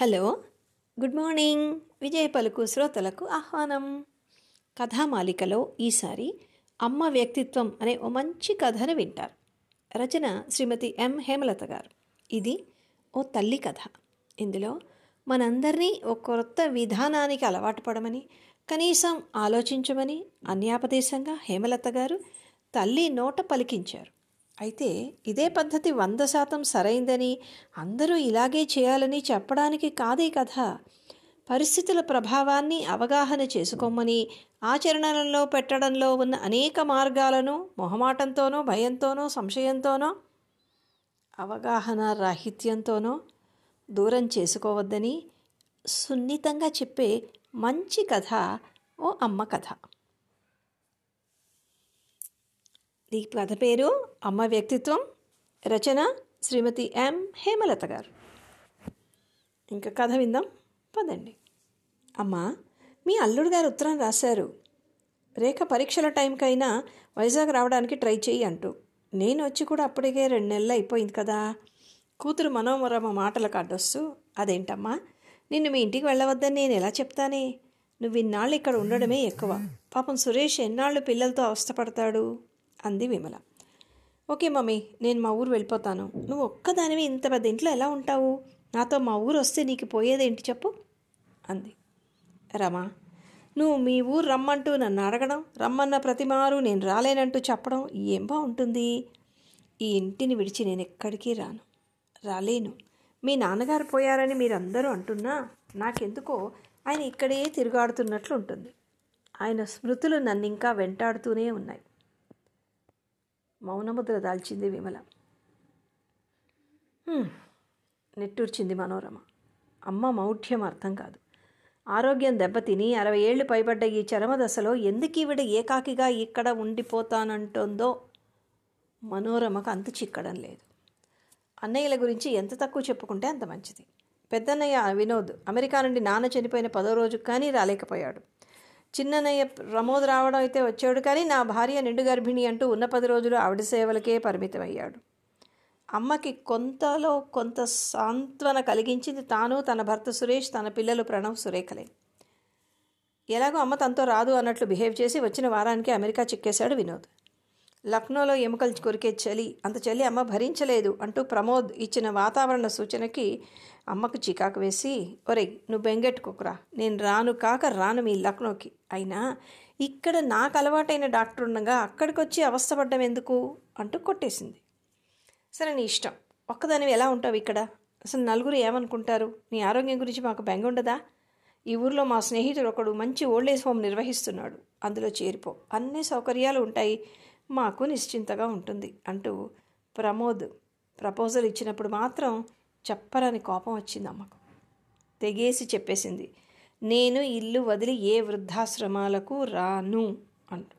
Hello good morning. విజయ పలుకు శ్రోతలకు ఆహ్వానం. కథామాలికలో ఈసారి అమ్మ వ్యక్తిత్వం అనే ఓ మంచి కథను వింటారు. రచన శ్రీమతి ఎం. హేమలత గారు. ఇది ఓ తల్లి కథ. ఇందులో మనందరినీ ఓ కొత్త విధానానికి అలవాటు పడమని కనీసం ఆలోచించమని అన్యాపదేశంగా హేమలత గారు తల్లి నోట పలికించారు. అయితే ఇదే పద్ధతి వంద శాతం సరైందని అందరూ ఇలాగే చేయాలని చెప్పడానికి కాదే కథ. పరిస్థితుల ప్రభావాన్ని అవగాహన చేసుకోమని ఆచరణలో పెట్టడంలో ఉన్న అనేక మార్గాలను మొహమాటంతోనో భయంతోనో సంశయంతోనో అవగాహన రాహిత్యంతోనో దూరం చేసుకోవద్దని సున్నితంగా చెప్పే మంచి కథ ఓ అమ్మ కథ. ఈ కథ పేరు అమ్మ వ్యక్తిత్వం రచన శ్రీమతి ఎం. హేమలత గారు. ఇంకా కథ విందాం పదండి. అమ్మా మీ అల్లుడు గారు ఉత్తరం రాశారు. రేఖ పరీక్షల టైంకైనా వైజాగ్ రావడానికి ట్రై చెయ్యి అంటూ. నేను వచ్చి కూడా అప్పటికే రెండు నెలలు అయిపోయింది కదా. కూతురు మనోమరమ మాటలకు అడ్డొస్తూ అదేంటమ్మా నిన్ను మీ ఇంటికి వెళ్ళవద్దని నేను ఎలా చెప్తానే? నువ్వు ఇన్నాళ్ళు ఇక్కడ ఉండడమే ఎక్కువ. పాపం సురేష్ ఎన్నాళ్ళు పిల్లలతో అవస్థపడతాడు? అంది విమల. ఓకే మమ్మీ నేను మా ఊరు వెళ్ళిపోతాను. నువ్వు ఒక్కదానివి ఇంత పెద్ద ఇంట్లో ఎలా ఉంటావు? నాతో మా ఊరు వస్తే నీకు పోయేదేంటి చెప్పు అంది. రమా నువ్వు మీ ఊరు రమ్మంటూ నన్ను అడగడం రమ్మన్న ప్రతిమారు నేను రాలేనంటూ చెప్పడం ఏం బాగుంటుంది? ఈ ఇంటిని విడిచి నేను ఎక్కడికి రాను. రాలేను. మీ నాన్నగారు పోయారని మీరందరూ అంటున్నా నాకెందుకో ఆయన ఇక్కడే తిరుగాడుతున్నట్లు ఉంటుంది ఆయన స్మృతులు నన్ను ఇంకా వెంటాడుతూనే ఉన్నాయి. మౌనముద్ర దాల్చింది విమల. నెట్టూర్చింది మనోరమ. అమ్మ మౌఢ్యం అర్థం కాదు. ఆరోగ్యం దెబ్బతిని అరవై ఏళ్ళు పైబడ్డ ఈ చరమ దశలో ఎందుకు ఈవిడ ఏకాకిగా ఇక్కడ ఉండిపోతానంటుందో మనోరమకు అంతు చిక్కడం లేదు. అన్నయ్యల గురించి ఎంత తక్కువ చెప్పుకుంటే అంత మంచిది. పెద్దన్నయ్య వినోద్ అమెరికా నుండి నాన్న చనిపోయిన పదో రోజు కానీ రాలేకపోయాడు. చిన్ననయ్య ప్రమోద్ రావడం అయితే వచ్చాడు కానీ నా భార్య నిండు గర్భిణి అంటూ ఉన్న పది రోజులు ఆవిడ సేవలకే పరిమితమయ్యాడు. అమ్మకి కొంతలో కొంత సాంత్వన కలిగించింది తాను తన భర్త సురేష్ తన పిల్లలు ప్రణవ్ సురేఖలే. ఎలాగో అమ్మ తనతో రాదు అన్నట్లు బిహేవ్ చేసి వచ్చిన వారానికి అమెరికా చిక్కేశాడు వినోద్. లక్నోలో ఎముకలు కొరికే చలి. అంత చలి అమ్మ భరించలేదు అంటూ ప్రమోద్ ఇచ్చిన వాతావరణ సూచనకి అమ్మకు చికాకు వేసి ఒరే నువ్వు బెంగెట్టుకోకురా. నేను రాను కాక రాను మీ లక్నోకి. అయినా ఇక్కడ నాకు అలవాటైన డాక్టర్ ఉండగా అక్కడికి వచ్చి అవస్థపడ్డం ఎందుకు? అంటూ కొట్టేసింది. సరే నీ ఇష్టం. ఒక్కదానివి ఎలా ఉంటావు ఇక్కడ? అసలు నలుగురు ఏమనుకుంటారు? నీ ఆరోగ్యం గురించి మాకు బెంగ ఉండదా? ఈ ఊర్లో మా స్నేహితుడు ఒకడు మంచి ఓల్డేజ్ హోమ్ నిర్వహిస్తున్నాడు. అందులో చేరిపో. అన్ని సౌకర్యాలు ఉంటాయి. మాకు నిశ్చింతగా ఉంటుంది అంటూ ప్రమోద్ ప్రపోజల్ ఇచ్చినప్పుడు మాత్రం చెప్పరని కోపం వచ్చింది అమ్మకు. తెగేసి చెప్పేసింది నేను ఇల్లు వదిలి ఏ వృద్ధాశ్రమాలకు రాను అంటూ.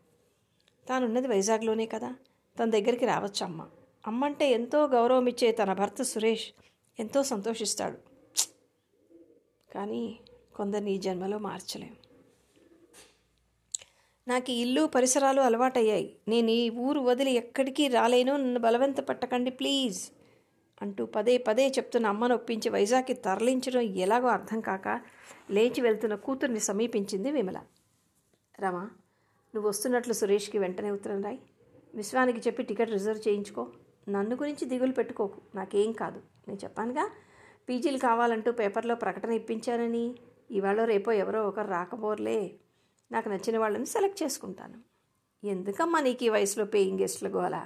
తానున్నది వైజాగ్లోనే కదా తన దగ్గరికి రావచ్చు అమ్మ. అమ్మంటే ఎంతో గౌరవం ఇచ్చే తన భర్త సురేష్ ఎంతో సంతోషిస్తాడు. కానీ కొందరిని ఈ జన్మలో మార్చలేము నాకు ఇల్లు పరిసరాలు అలవాటయ్యాయి. నేను ఈ ఊరు వదిలి ఎక్కడికి రాలేను. నన్ను బలవంత పట్టకండి ప్లీజ్ అంటూ పదే పదే చెప్తున్న అమ్మను ఒప్పించి వైజాగ్కి తరలించడం ఎలాగో అర్థం కాక లేచి వెళ్తున్న కూతుర్ని సమీపించింది విమల. రమా నువ్వు వస్తున్నట్లు సురేష్కి వెంటనే ఉత్తరం రాయి. విశ్వానికి చెప్పి టికెట్ రిజర్వ్ చేయించుకో. నన్ను గురించి దిగులు పెట్టుకోకు. నాకేం కాదు. నేను చెప్పానుగా పీజీలు కావాలంటూ పేపర్లో ప్రకటన ఇప్పించానని. ఇవాళ రేపో ఎవరో ఒకరు రాకపోర్లే. నాకు నచ్చిన వాళ్ళని సెలెక్ట్ చేసుకుంటాను. ఎందుకమ్మా నీకు ఈ వయసులో పేయింగ్ గెస్టులు గోలా?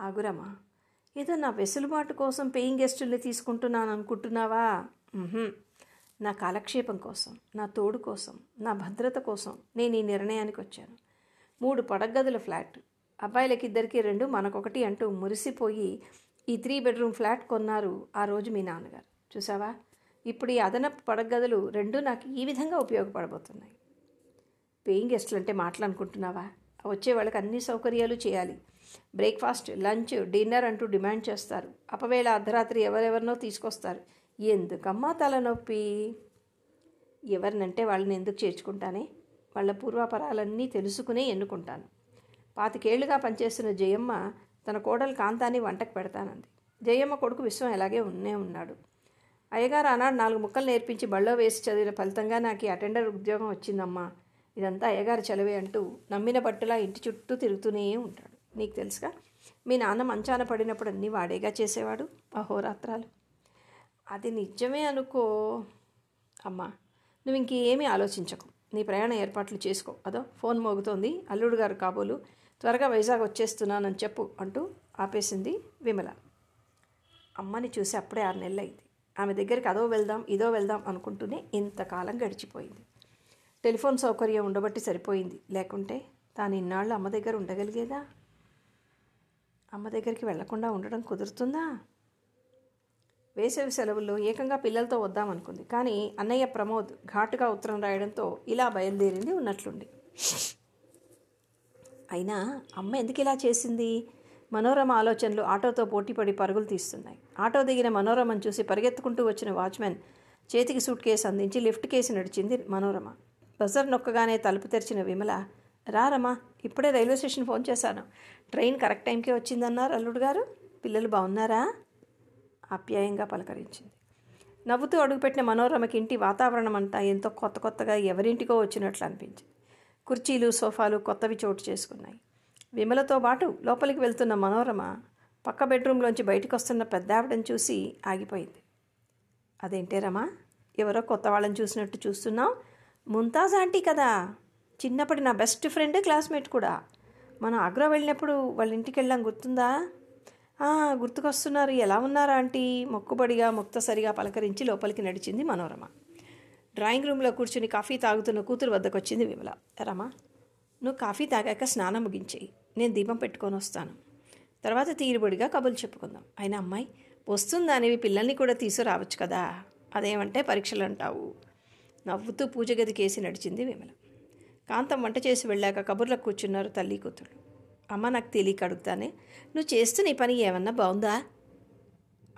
ఆగురమ్మా. ఏదో నా వెసులుబాటు కోసం పేయింగ్ గెస్టుల్ని తీసుకుంటున్నాను అనుకుంటున్నావా? నా కాలక్షేపం కోసం నా తోడు కోసం నా భద్రత కోసం నేను ఈ నిర్ణయానికి వచ్చాను. మూడు పడగదుల ఫ్లాట్ అబ్బాయిలకి ఇద్దరికి రెండు మనకొకటి అంటూ మురిసిపోయి ఈ త్రీ బెడ్రూమ్ ఫ్లాట్ కొన్నారు ఆ రోజు మీ నాన్నగారు. చూసావా? ఇప్పుడు ఈ అదనపు పడగదులు రెండు నాకు ఈ విధంగా ఉపయోగపడబోతున్నాయి. పేయింగ్ గెస్ట్లు అంటే మాట్లాడుకుంటున్నావా వచ్చే వాళ్ళకి అన్ని సౌకర్యాలు చేయాలి. బ్రేక్ఫాస్ట్ లంచ్ డిన్నర్ అంటూ డిమాండ్ చేస్తారు. అపవేళ అర్ధరాత్రి ఎవరెవరినో తీసుకొస్తారు. ఎందుకమ్మా తలనొప్పి ఎవరినంటే వాళ్ళని ఎందుకు చేర్చుకుంటానే? వాళ్ళ పూర్వాపరాలన్నీ తెలుసుకునే ఎన్నుకుంటాను. పాతికేళ్ళుగా పనిచేస్తున్న జయమ్మ తన కోడలు కాంతాన్ని వంటకు పెడతానంది. జయమ్మ కొడుకు విశ్వం ఎలాగే ఉన్నే ఉన్నాడు. అయ్యగారు ఆనాడు నాలుగు ముక్కలు నేర్పించి బళ్ళో వేసి చదివిన ఫలితంగా నాకు అటెండర్ ఉద్యోగం వచ్చిందమ్మా. ఇదంతా అయ్యగారు చలవే అంటూ నమ్మిన బట్టులా ఇంటి చుట్టూ తిరుగుతూనే ఉంటాడు. నీకు తెలుసుగా మీ నాన్న మంచాన పడినప్పుడు అన్నీ వాడేగా చేసేవాడు? అహోరాత్రాలు. అది నిజమే అనుకో. అమ్మా నువ్వు ఇంకేమీ ఆలోచించకు. నీ ప్రయాణ ఏర్పాట్లు చేసుకో. అదో ఫోన్ మోగుతోంది. అల్లుడు గారు కాబోలు. త్వరగా వైజాగ్ వచ్చేస్తున్నానని చెప్పు అంటూ ఆపేసింది విమల. అమ్మని చూసి అప్పుడే ఆరు నెలలు అయింది ఆమె దగ్గరికి అదో వెళ్దాం ఇదో వెళ్దాం అనుకుంటూనే ఇంతకాలం గడిచిపోయింది. టెలిఫోన్ సౌకర్యం ఉండబట్టి సరిపోయింది. లేకుంటే తాను ఇన్నాళ్ళు అమ్మ దగ్గర ఉండగలిగేదా? అమ్మ దగ్గరికి వెళ్ళకుండా ఉండడం కుదురుతుందా? వేసవి సెలవుల్లో ఏకంగా పిల్లలతో వద్దామనుకుంది. కానీ అన్నయ్య ప్రమోద్ ఘాటుగా ఉత్తరం రాయడంతో ఇలా బయలుదేరింది ఉన్నట్లుండి. అయినా అమ్మ ఎందుకు ఇలా చేసింది? మనోరమ ఆలోచనలు ఆటోతో పోటీపడి పరుగులు తీస్తున్నాయి. ఆటో దిగిన మనోరమను చూసి పరిగెత్తుకుంటూ వచ్చిన వాచ్మెన్ చేతికి సూట్ కేసు అందించి లిఫ్ట్ కేసు నడిచింది మనోరమ. బజర్ నొక్కగానే తలుపు తెరిచిన విమల రారమ్మా ఇప్పుడే రైల్వే స్టేషన్ ఫోన్ చేశాను. ట్రైన్ కరెక్ట్ టైంకే వచ్చిందన్నారు అల్లుడు గారు. పిల్లలు బాగున్నారా? ఆప్యాయంగా పలకరించింది. నవ్వుతూ అడుగుపెట్టిన మనోరమకి ఇంటి వాతావరణం అంతా ఎంతో కొత్త కొత్తగా ఎవరింటికో వచ్చినట్లు అనిపించింది. కుర్చీలు సోఫాలు కొత్తవి చోటు చేసుకున్నాయి. విమలతో పాటు లోపలికి వెళ్తున్న మనోరమ పక్క బెడ్రూమ్లోంచి బయటకు వస్తున్న పెద్దావిడని చూసి ఆగిపోయింది. అదేంటే రమా ఎవరో కొత్త వాళ్ళని చూసినట్టు చూస్తున్నావు? ముంతాజ్ ఆంటీ కదా. చిన్నప్పటి నా బెస్ట్ ఫ్రెండ్ క్లాస్మేట్ కూడా. మనం ఆగ్రా వెళ్ళినప్పుడు వాళ్ళ ఇంటికి వెళ్ళాం గుర్తుందా? "ఆ, గుర్తుకొస్తున్నారు. ఎలా ఉన్నారా ఆంటీ? మొక్కుబడిగా ముక్తసరిగా పలకరించి లోపలికి నడిచింది మనోరమ. డ్రాయింగ్ రూమ్లో కూర్చుని కాఫీ తాగుతున్న కూతురు వద్దకు వచ్చింది విమల. రమ నువ్వు కాఫీ తాగాక స్నానం ముగించేయి. నేను దీపం పెట్టుకొని వస్తాను. తర్వాత తీరుబడిగా కబుర్లు చెప్పుకుందాం. అయినా అమ్మాయి వస్తుందనేవి పిల్లల్ని కూడా తీసుకురావచ్చు కదా. అదేమంటే పరీక్షలు అంటావు. నవ్వుతూ పూజ గదికేసి నడిచింది విమల. కాంతం వంట చేసి వెళ్ళాక కబుర్లకు కూర్చున్నారు తల్లి కూతురు అమ్మ నాకు తెలియక అడుగుతానే నువ్వు చేస్తున్న ఈ పని ఏమన్నా బాగుందా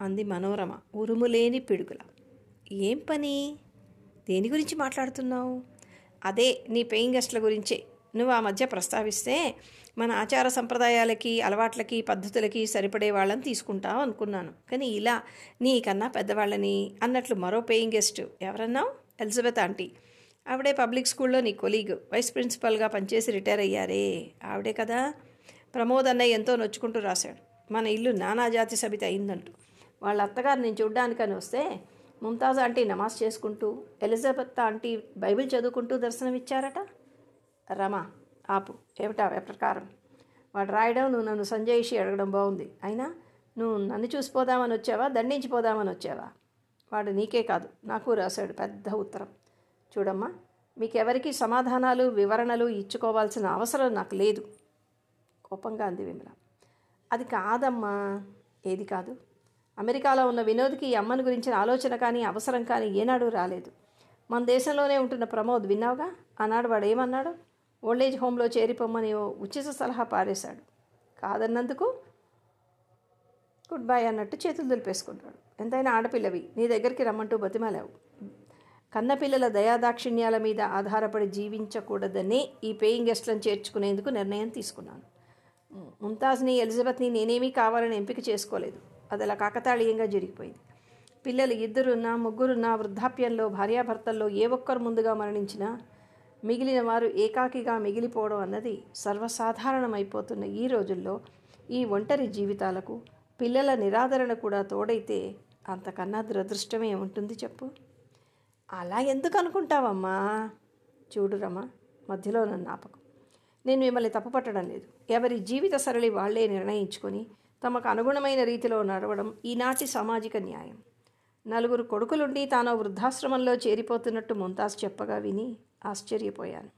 అంది మనోరమ ఉరుములేని పిడుగుల. ఏం పని? దేని గురించి మాట్లాడుతున్నావు? అదే నీ పెయింగ్ గెస్ట్ల గురించే. నువ్వు ఆ మధ్య ప్రస్తావిస్తే మన ఆచార సంప్రదాయాలకి అలవాట్లకి పద్ధతులకి సరిపడే వాళ్ళని తీసుకుంటావు అనుకున్నాను. కానీ ఇలా నీకన్నా పెద్దవాళ్ళని అన్నట్లు మరో పేయింగ్ గెస్ట్ ఎవరన్నావు? ఎలిజబెత్ ఆంటీ ఆవిడే పబ్లిక్ స్కూల్లో నీ కొలీగ్ వైస్ ప్రిన్సిపల్గా పనిచేసి రిటైర్ అయ్యారే. ఆవిడే కదా ప్రమోద్ అన్నయ్య ఎంతో నొచ్చుకుంటూ రాశాడు. మన ఇల్లు నానాజాతి సభిత అయిందంటూ. వాళ్ళ అత్తగారు నేను చూడ్డానికని వస్తే ముంతాజ్ ఆంటీ నమాజ్ చేసుకుంటూ ఎలిజబెత్ ఆంటీ బైబిల్ చదువుకుంటూ దర్శనమిచ్చారట? రమా ఆపు ఏమిటా ప్రకారం? వాడు రాయడం నువ్వు నన్ను సంజయిషి అడగడం బాగుంది. అయినా నువ్వు నన్ను చూసిపోదామని వచ్చావా? దండించిపోదామని వచ్చావా? వాడు నీకే కాదు నాకు రాశాడు. పెద్ద ఉత్తరం. చూడమ్మా మీకెవరికి సమాధానాలు వివరణలు ఇచ్చుకోవాల్సిన అవసరం నాకు లేదు. కోపంగా అంది విమల. అది కాదమ్మా ఏది కాదు. అమెరికాలో ఉన్న వినోద్కి ఈ అమ్మని గురించిన ఆలోచన కానీ అవసరం కానీ ఏనాడు రాలేదు. మన దేశంలోనే ఉంటున్న ప్రమోద్ విన్నావుగా? ఆనాడు వాడు ఏమన్నాడు? ఓల్డేజ్ హోమ్లో చేరిపోమ్మని ఓ ఉచిత సలహా పారేశాడు. కాదన్నందుకు గుడ్ బై అన్నట్టు చేతులు దులిపేసుకుంటాడు. ఎంతైనా ఆడపిల్లవి నీ దగ్గరికి రమ్మంటూ బతిమాలావు. కన్నపిల్లల దయాదాక్షిణ్యాల మీద ఆధారపడి జీవించకూడదనే ఈ పేయింగ్ గెస్ట్లను చేర్చుకునేందుకు నిర్ణయం తీసుకున్నాను. ముంతాజ్ని ఎలిజబెత్ని నేనేమీ కావాలని ఎంపిక చేసుకోలేదు. అది అలా కాకతాళీయంగా జరిగిపోయింది. పిల్లలు ఇద్దరున్నా ముగ్గురున్నా వృద్ధాప్యంలో భార్యాభర్తల్లో ఏ ఒక్కరు ముందుగా మరణించినా మిగిలిన వారు ఏకాకిగా మిగిలిపోవడం అన్నది సర్వసాధారణమైపోతున్న ఈ రోజుల్లో ఈ ఒంటరి జీవితాలకు పిల్లల నిరాదరణ కూడా తోడైతే అంతకన్నా దురదృష్టమే ఉంటుంది చెప్పు. అలా ఎందుకు అనుకుంటావమ్మా? చూడురమ్మా మధ్యలో నన్ను ఆపకు నేను మిమ్మల్ని తప్పుపట్టడం లేదు. ఎవరి జీవిత సరళి వాళ్ళే నిర్ణయించుకొని తమకు అనుగుణమైన రీతిలో నడవడం ఈనాటి సామాజిక న్యాయం. నలుగురు కొడుకులుండి తాను వృద్ధాశ్రమంలో చేరిపోతున్నట్టు ముంతాజ్ చెప్పగా విని ఆశ్చర్యపోయాను.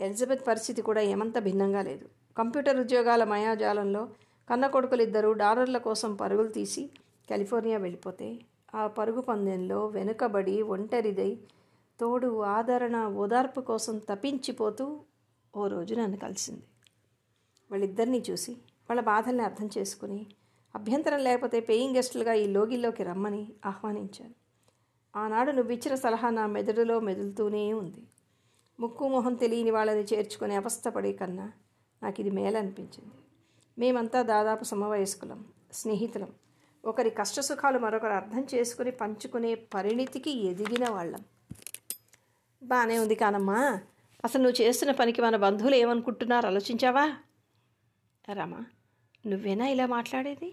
ఎలిజబెత్ పరిస్థితి కూడా ఏమంత భిన్నంగా లేదు. కంప్యూటర్ ఉద్యోగాల మయాజాలంలో కన్న కొడుకులిద్దరూ డాలర్ల కోసం పరుగులు తీసి కాలిఫోర్నియా వెళ్ళిపోతే ఆ పరుగు పందెంలో వెనుకబడి ఒంటరిదై తోడు ఆదరణ ఓదార్పు కోసం తప్పించిపోతూ ఓ రోజు నన్ను కలిసింది. వాళ్ళిద్దరినీ చూసి వాళ్ళ బాధల్ని అర్థం చేసుకుని అభ్యంతరం లేకపోతే పేయింగ్ గెస్టులుగా ఈ లోగిల్లోకి రమ్మని ఆహ్వానించాను ఆనాడు నువ్విచ్చిన సలహా నా మెదడులో మెదులుతూనే ఉంది. ముక్కు మొహం తెలియని వాళ్ళని చేర్చుకునే అవస్థపడే కన్నా నాకు ఇది మేలనిపించింది. మేమంతా దాదాపు సమవయస్కులం స్నేహితులం. ఒకరి కష్టసుఖాలు మరొకరు అర్థం చేసుకుని పంచుకునే పరిణితికి ఎదిగిన వాళ్ళం. బాగానే ఉంది కానమ్మా. అసలు నువ్వు చేస్తున్న పనికి మన బంధువులు ఏమనుకుంటున్నారు? ఆలోచించావా? రమా నువ్వేనా ఇలా మాట్లాడేది?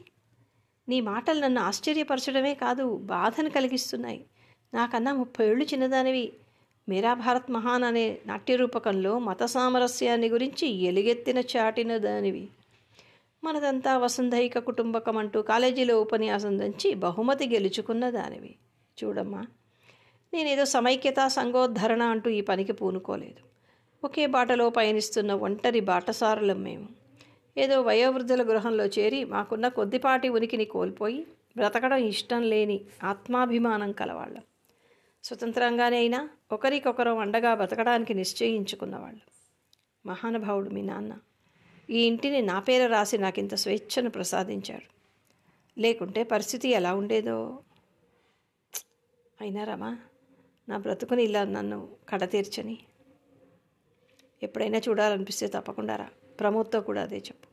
నీ మాటలు నన్ను ఆశ్చర్యపరచడమే కాదు బాధను కలిగిస్తున్నాయి. నాకన్నా ముప్పై ఏళ్ళు చిన్నదానివి. మీరా భారత్ మహాన్ అనే నాట్య రూపకంలో మత సామరస్యాన్ని గురించి ఎలుగెత్తిన చాటిన దానివి. మనదంతా వసుంధైక కుటుంబకం అంటూ కాలేజీలో ఉపన్యాసం దంచి బహుమతి గెలుచుకున్న దానివి. చూడమ్మా నేనేదో సమైక్యత సంగోద్ధరణ అంటూ ఈ పనికి పూనుకోలేదు. ఒకే బాటలో పయనిస్తున్న ఒంటరి బాటసారులం మేము. ఏదో వయోవృద్ధుల గృహంలో చేరి మాకున్న కొద్దిపాటి ఉనికిని కోల్పోయి బ్రతకడం ఇష్టం లేని ఆత్మాభిమానం కలవాళ్ళం. స్వతంత్రంగానే అయినా ఒకరికొకరం అండగా బ్రతకడానికి నిశ్చయించుకున్నవాళ్ళు. మహానుభావుడు మీ నాన్న. ఈ ఇంటిని నా పేర రాసి నాకు ఇంత స్వేచ్ఛను ప్రసాదించాడు. లేకుంటే పరిస్థితి ఎలా ఉండేదో? అయినా రమా నా బ్రతుకుని ఇలా నన్ను కడతీర్చని. ఎప్పుడైనా చూడాలనిపిస్తే తప్పకుండా రా. ప్రమోద్తో కూడా అదే చెప్పు.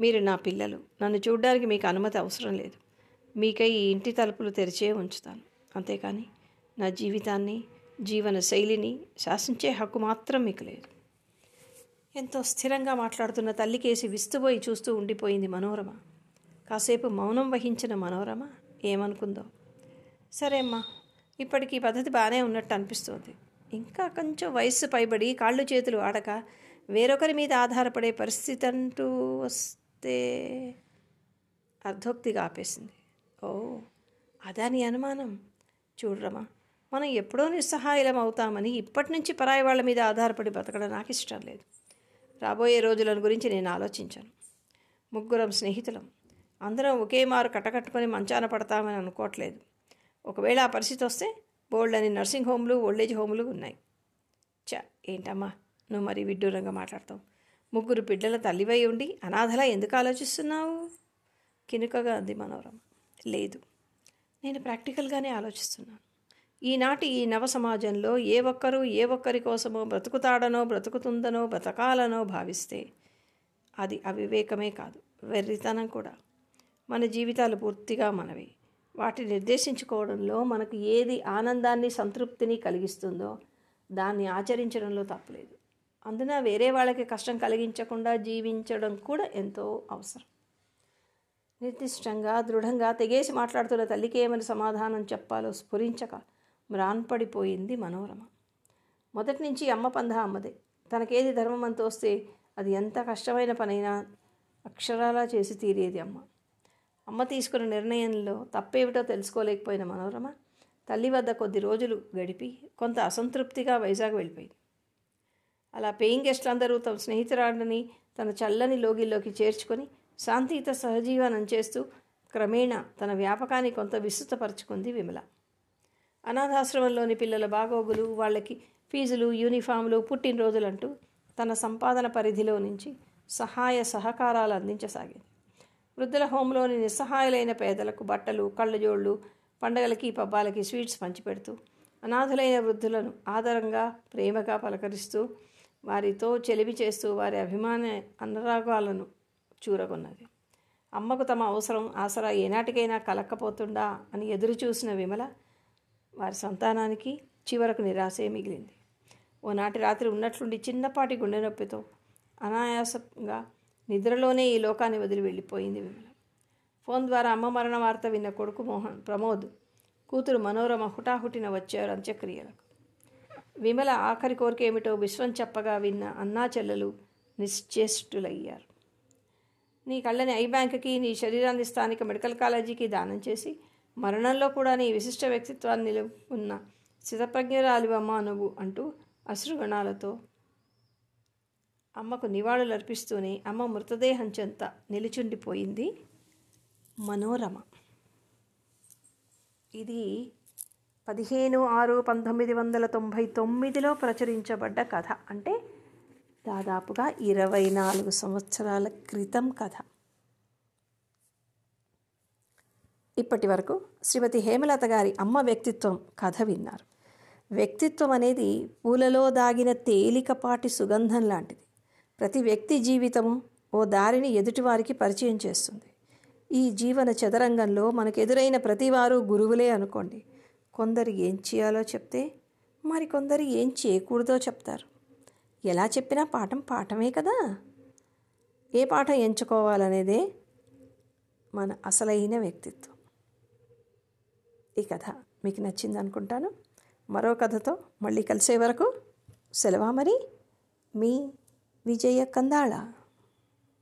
మీరు నా పిల్లలు. నన్ను చూడడానికి మీకు అనుమతి అవసరం లేదు. మీకై ఈ ఇంటి తలుపులు తెరిచే ఉంచుతాను. అంతేకాని నా జీవితాన్ని జీవన శైలిని శాసించే హక్కు మాత్రం మీకు లేదు. ఎంతో స్థిరంగా మాట్లాడుతున్న తల్లికేసి విస్తుపోయి చూస్తూ ఉండిపోయింది మనోరమ. కాసేపు మౌనం వహించిన మనోరమ ఏమనుకుందో. సరే అమ్మా ఇప్పటికీ పద్ధతి బాగానే ఉన్నట్టు అనిపిస్తోంది. ఇంకా కొంచెం వయస్సు పైబడి కాళ్ళు చేతులు ఆడక వేరొకరి మీద ఆధారపడే పరిస్థితి అంటూ వస్తే అర్ధోక్తిగా ఆపేసింది. ఓ అదా నీ అనుమానం? చూడరమ్మా మనం ఎప్పుడో నిస్సహాయలం అవుతామని ఇప్పటి నుంచి పరాయి వాళ్ళ మీద ఆధారపడి బతకడం నాకు ఇష్టం లేదు. రాబోయే రోజులను గురించి నేను ఆలోచించాను. ముగ్గురం స్నేహితులం. అందరం ఒకే మారు కట్టకట్టుకొని మంచాన పడతామని అనుకోవట్లేదు. ఒకవేళ ఆ పరిస్థితి వస్తే బోల్డ్ అని నర్సింగ్ హోమ్లు ఓల్డేజ్ హోమ్లు ఉన్నాయి. చ ఏంటమ్మా? నువ్వు మరి విడ్డూరంగా మాట్లాడతావు. ముగ్గురు బిడ్డల తల్లివై ఉండి అనాథలా ఎందుకు ఆలోచిస్తున్నావు? కినుకగా అంది మనోరమ. లేదు. నేను ప్రాక్టికల్గానే ఆలోచిస్తున్నాను. ఈనాటి ఈ నవ సమాజంలో ఏ ఒక్కరూ ఏ ఒక్కరి కోసమో బ్రతుకుతాడనో బ్రతుకుతుందనో బ్రతకాలనో భావిస్తే అది అవివేకమే కాదు వెర్రితనం కూడా. మన జీవితాలు పూర్తిగా మనవి. వాటిని నిర్దేశించుకోవడంలో మనకు ఏది ఆనందాన్ని సంతృప్తిని కలిగిస్తుందో దాన్ని ఆచరించడంలో తప్పలేదు. అందున వేరే వాళ్ళకి కష్టం కలిగించకుండా జీవించడం కూడా ఎంతో అవసరం. నిర్దిష్టంగా దృఢంగా తెగేసి మాట్లాడుతున్న తల్లికి ఏమని సమాధానం చెప్పాలో స్ఫురించక మ్రాన్పడిపోయింది మనోరమ. మొదటి నుంచి అమ్మ పంధ అమ్మదే. తనకేది ధర్మం అని తోస్తే అది ఎంత కష్టమైన పనైనా అక్షరాలా చేసి తీరేది అమ్మ. అమ్మ తీసుకున్న నిర్ణయంలో తప్పేమిటో తెలుసుకోలేకపోయిన మనోరమ తల్లి వద్ద కొద్ది రోజులు గడిపి కొంత అసంతృప్తిగా వైజాగ్ వెళ్ళిపోయింది. అలా పేయింగ్ గెస్టులందరూ తమ స్నేహితురాళ్ళని తన చల్లని లోగిల్లోకి చేర్చుకొని శాంతియుత సహజీవనం చేస్తూ క్రమేణా తన వ్యాపకాన్ని కొంత విస్తృతపరుచుకుంది విమల. అనాథాశ్రమంలోని పిల్లల బాగోగులు వాళ్ళకి ఫీజులు యూనిఫామ్లు పుట్టినరోజులంటూ తన సంపాదన పరిధిలో నుంచి సహాయ సహకారాలు అందించసాగింది. వృద్ధుల హోంలోని నిస్సహాయులైన పేదలకు బట్టలు కళ్ళజోళ్ళు పండగలకి పబ్బాలకి స్వీట్స్ పంచిపెడుతూ అనాథులైన వృద్ధులను ఆదరంగా ప్రేమగా పలకరిస్తూ వారితో చెలివి చేస్తూ వారి అభిమాన అనురాగాలను చూరగొన్నది. అమ్మకు తమ అవసరం ఆసరా ఏనాటికైనా కలక్కపోతుండా అని ఎదురు చూసిన విమల వారి సంతానానికి చివరకు నిరాశే మిగిలింది. ఓనాటి రాత్రి ఉన్నట్లుండి చిన్నపాటి గుండె నొప్పితో అనాయాసంగా నిద్రలోనే ఈ లోకాన్ని వదిలి వెళ్ళిపోయింది విమల. ఫోన్ ద్వారా అమ్మ మరణ వార్త విన్న కొడుకు మోహన్ ప్రమోద్ కూతురు మనోరమ హుటాహుటిన వచ్చారు అంత్యక్రియలకు. విమల ఆఖరి కోరిక ఏమిటో విశ్వం చెప్పగా విన్న అన్నా చెల్లెలు నిశ్చేష్టులయ్యారు. నీ కళ్ళని ఐ బ్యాంక్కి నీ శరీరాన్ని స్థానిక మెడికల్ కాలేజీకి దానం చేసి మరణంలో కూడా నీ విశిష్ట వ్యక్తిత్వాన్ని నిలుపుకున్న స్థితప్రజ్ఞరాలివమ్మ నువ్వు అంటూ అశ్రుగణాలతో అమ్మకు నివాళులు అర్పిస్తూనే అమ్మ మృతదేహం చెంత నిలుచుండిపోయింది మనోరమ. ఇది పదిహేను ఆరు పంతొమ్మిది వందల తొంభై తొమ్మిదిలో ప్రచురించబడ్డ కథ. అంటే దాదాపుగా ఇరవై నాలుగు సంవత్సరాల క్రితం కథ. ఇప్పటి వరకు శ్రీమతి హేమలత గారి అమ్మ వ్యక్తిత్వం కథ విన్నారు. వ్యక్తిత్వం అనేది పూలలో దాగిన తేలికపాటి సుగంధం లాంటిది. ప్రతి వ్యక్తి జీవితము ఓ దారిని ఎదుటివారికి పరిచయం చేస్తుంది. ఈ జీవన చదరంగంలో మనకు ఎదురైన ప్రతివారు గురువులే అనుకోండి. కొందరు ఏం చేయాలో చెప్తే మరికొందరు ఏం చేయకూడదో చెప్తారు. ఎలా చెప్పినా పాఠం పాఠమే కదా! ఏ పాఠం ఎంచుకోవాలనేదే మన అసలైన వ్యక్తిత్వం. ఈ కథ మీకు నచ్చింది అనుకుంటాను. మరో కథతో మళ్ళీ కలిసే వరకు సెలవా మరి? మీ విజయ కందాళ.